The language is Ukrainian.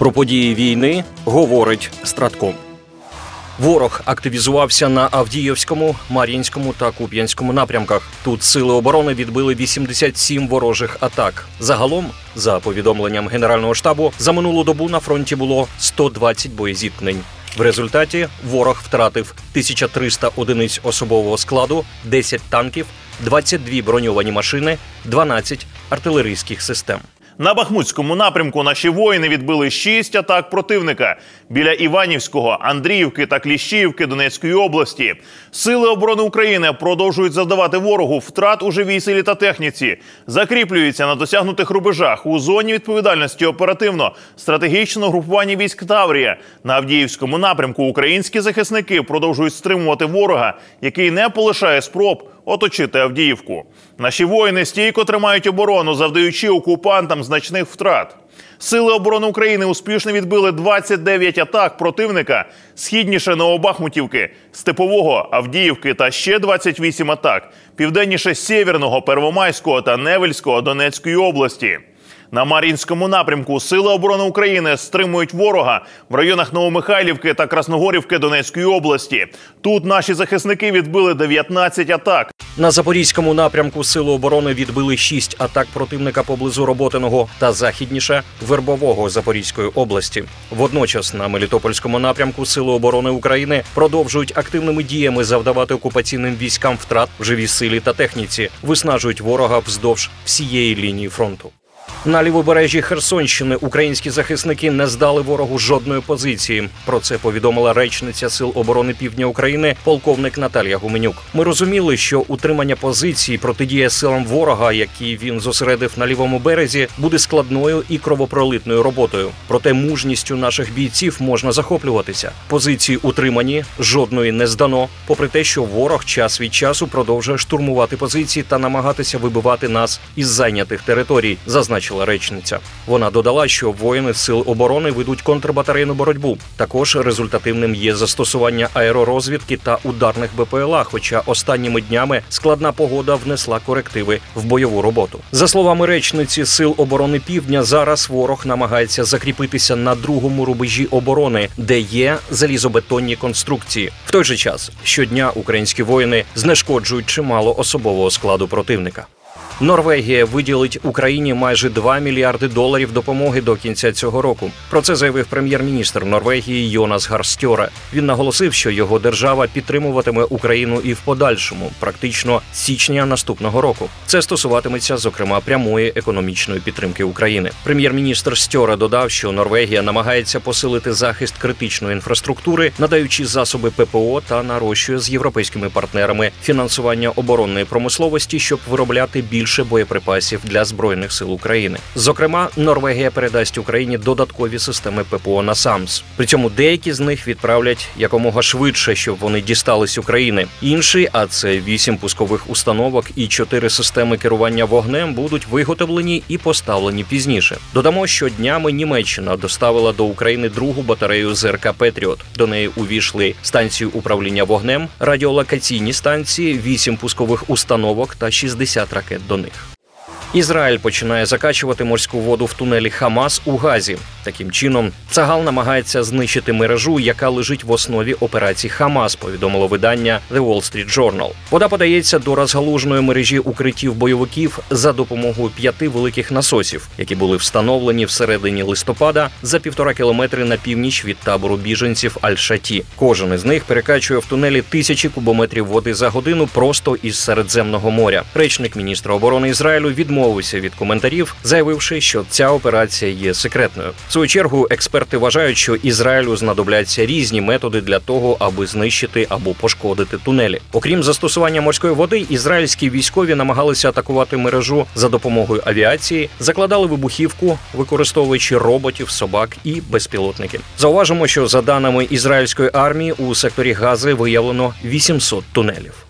Про події війни говорить Стратком. Ворог активізувався на Авдіївському, Мар'їнському та Куп'янському напрямках. Тут сили оборони відбили 87 ворожих атак. Загалом, за повідомленням Генерального штабу, за минулу добу на фронті було 120 боєзіткнень. В результаті ворог втратив 1300 одиниць особового складу, 10 танків, 22 броньовані машини, 12 артилерійських систем. На Бахмутському напрямку наші воїни відбили шість атак противника біля Іванівського, Андріївки та Кліщіївки Донецької області. Сили оборони України продовжують завдавати ворогу втрат у живій силі та техніці, закріплюються на досягнутих рубежах у зоні відповідальності оперативно стратегічного групування військ Таврія на Авдіївському напрямку. Українські захисники продовжують стримувати ворога, який не полишає спроб оточити Авдіївку. Наші воїни стійко тримають оборону, завдаючи окупантам значних втрат. Сили оборони України успішно відбили 29 атак противника східніше Новобахмутівки, Степового, Авдіївки та ще 28 атак південніше Сєвєрного, Первомайського та Невельського Донецької області. На Мар'їнському напрямку Сили оборони України стримують ворога в районах Новомихайлівки та Красногорівки Донецької області. Тут наші захисники відбили 19 атак. На запорізькому напрямку сили оборони відбили 6 атак противника поблизу Роботиного та західніше Вербового Запорізької області. Водночас на Мелітопольському напрямку сили оборони України продовжують активними діями завдавати окупаційним військам втрат в живій силі та техніці, виснажують ворога вздовж всієї лінії фронту. На лівобережжі Херсонщини українські захисники не здали ворогу жодної позиції. Про це повідомила речниця Сил оборони Півдня України, полковник Наталія Гуменюк. Ми розуміли, що утримання позицій протидія силам ворога, які він зосередив на лівому березі, буде складною і кровопролитною роботою. Проте мужністю наших бійців можна захоплюватися. Позиції утримані, жодної не здано, попри те, що ворог час від часу продовжує штурмувати позиції та намагатися вибивати нас із зайнятих територій, зазначила речниця. Вона додала, що воїни сил оборони ведуть контрбатарейну боротьбу. Також результативним є застосування аеророзвідки та ударних БПЛА. Хоча останніми днями складна погода внесла корективи в бойову роботу. За словами речниці сил оборони Півдня, зараз ворог намагається закріпитися на другому рубежі оборони, де є залізобетонні конструкції. В той же час щодня українські воїни знешкоджують чимало особового складу противника. Норвегія виділить Україні майже 2 мільярди доларів допомоги до кінця цього року. Про це заявив прем'єр-міністр Норвегії Йонас Гарстьоре. Він наголосив, що його держава підтримуватиме Україну і в подальшому, практично січня наступного року. Це стосуватиметься зокрема прямої економічної підтримки України. Прем'єр-міністр Стьоре додав, що Норвегія намагається посилити захист критичної інфраструктури, надаючи засоби ППО та нарощує з європейськими партнерами фінансування оборонної промисловості, щоб виробляти більше більше боєприпасів для збройних сил України. Зокрема, Норвегія передасть Україні додаткові системи ППО на САМС. При цьому деякі з них відправлять якомога швидше, щоб вони дістались України. Інші, а це вісім пускових установок і чотири системи керування вогнем, будуть виготовлені і поставлені пізніше. Додамо, що днями Німеччина доставила до України другу батарею ЗРК Петріот. До неї увійшли станцію управління вогнем, радіолокаційні станції, вісім пускових установок та 60 ракет до них. Ізраїль починає закачувати морську воду в тунелі Хамас у Газі. Таким чином, Цагал намагається знищити мережу, яка лежить в основі операції Хамас. Повідомило видання The Wall Street Journal. Вода подається до розгалуженої мережі укриттів бойовиків за допомогою п'яти великих насосів, які були встановлені всередині листопада за півтора кілометри на північ від табору біженців Аль-Шаті. Кожен із них перекачує в тунелі тисячі кубометрів води за годину просто із Середземного моря. Речник міністра оборони Ізраїлю відмовився відмовився від коментарів, заявивши, що ця операція є секретною. В свою чергу експерти вважають, що Ізраїлю знадобляться різні методи для того, аби знищити або пошкодити тунелі. Окрім застосування морської води, ізраїльські військові намагалися атакувати мережу за допомогою авіації, закладали вибухівку, використовуючи роботів, собак і безпілотники. Зауважимо, що за даними ізраїльської армії у секторі Гази виявлено 800 тунелів.